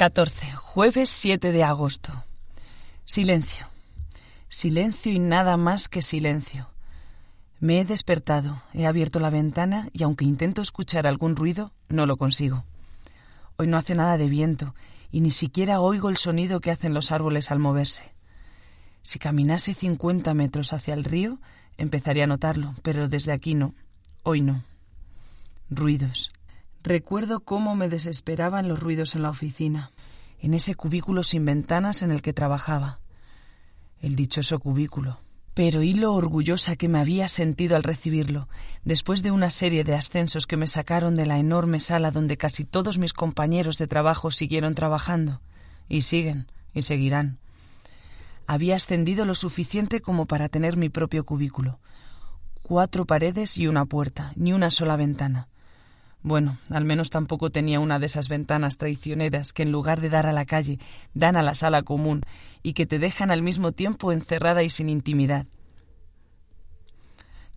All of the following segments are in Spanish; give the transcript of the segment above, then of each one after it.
14. Jueves 7 de agosto. Silencio. Silencio y nada más que silencio. Me he despertado, he abierto la ventana y aunque intento escuchar algún ruido, no lo consigo. Hoy no hace nada de viento y ni siquiera oigo el sonido que hacen los árboles al moverse. Si caminase 50 metros hacia el río, empezaría a notarlo, pero desde aquí no. Hoy no. Ruidos. Recuerdo cómo me desesperaban los ruidos en la oficina, en ese cubículo sin ventanas en el que trabajaba. El dichoso cubículo. Pero y lo orgullosa que me había sentido al recibirlo, después de una serie de ascensos que me sacaron de la enorme sala donde casi todos mis compañeros de trabajo siguieron trabajando, y siguen, y seguirán. Había ascendido lo suficiente como para tener mi propio cubículo. Cuatro paredes y una puerta, ni una sola ventana. Bueno, al menos tampoco tenía una de esas ventanas traicioneras que en lugar de dar a la calle, dan a la sala común y que te dejan al mismo tiempo encerrada y sin intimidad.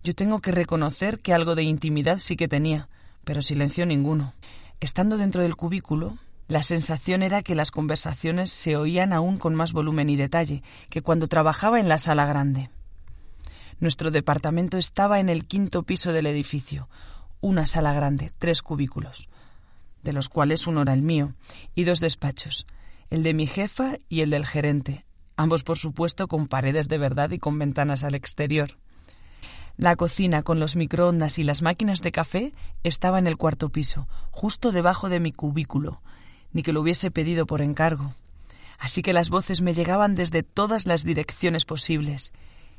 Yo tengo que reconocer que algo de intimidad sí que tenía, pero silencio ninguno. Estando dentro del cubículo, la sensación era que las conversaciones se oían aún con más volumen y detalle que cuando trabajaba en la sala grande. Nuestro departamento estaba en el quinto piso del edificio, una sala grande, tres cubículos, de los cuales uno era el mío, y dos despachos, el de mi jefa y el del gerente, ambos por supuesto con paredes de verdad y con ventanas al exterior. La cocina con los microondas y las máquinas de café estaba en el cuarto piso, justo debajo de mi cubículo, ni que lo hubiese pedido por encargo. Así que las voces me llegaban desde todas las direcciones posibles,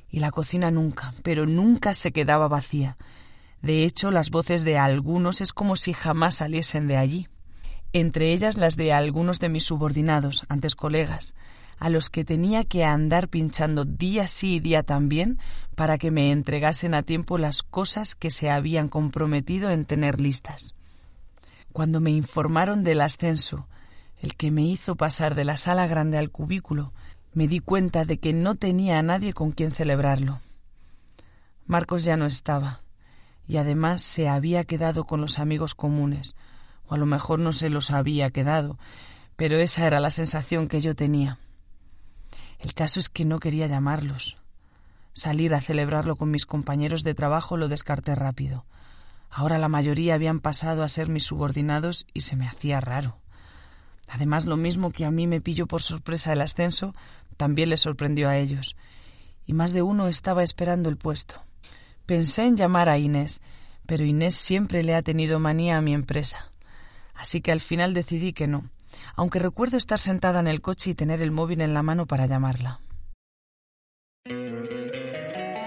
y la cocina nunca, pero nunca se quedaba vacía, de hecho, las voces de algunos es como si jamás saliesen de allí, entre ellas las de algunos de mis subordinados, antes colegas, a los que tenía que andar pinchando día sí y día también para que me entregasen a tiempo las cosas que se habían comprometido en tener listas. Cuando me informaron del ascenso, el que me hizo pasar de la sala grande al cubículo, me di cuenta de que no tenía a nadie con quien celebrarlo. Marcos ya no estaba y además se había quedado con los amigos comunes, o a lo mejor no se los había quedado, pero esa era la sensación que yo tenía. El caso es que no quería llamarlos. Salir a celebrarlo con mis compañeros de trabajo lo descarté rápido. Ahora la mayoría habían pasado a ser mis subordinados y se me hacía raro. Además, lo mismo que a mí me pilló por sorpresa el ascenso, también les sorprendió a ellos, y más de uno estaba esperando el puesto. Pensé en llamar a Inés, pero Inés siempre le ha tenido manía a mi empresa. Así que al final decidí que no, aunque recuerdo estar sentada en el coche y tener el móvil en la mano para llamarla.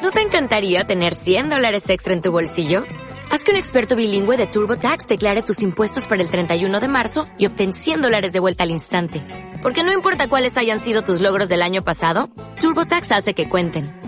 ¿No te encantaría tener 100 dólares extra en tu bolsillo? Haz que un experto bilingüe de TurboTax declare tus impuestos para el 31 de marzo y obtén 100 dólares de vuelta al instante. Porque no importa cuáles hayan sido tus logros del año pasado, TurboTax hace que cuenten.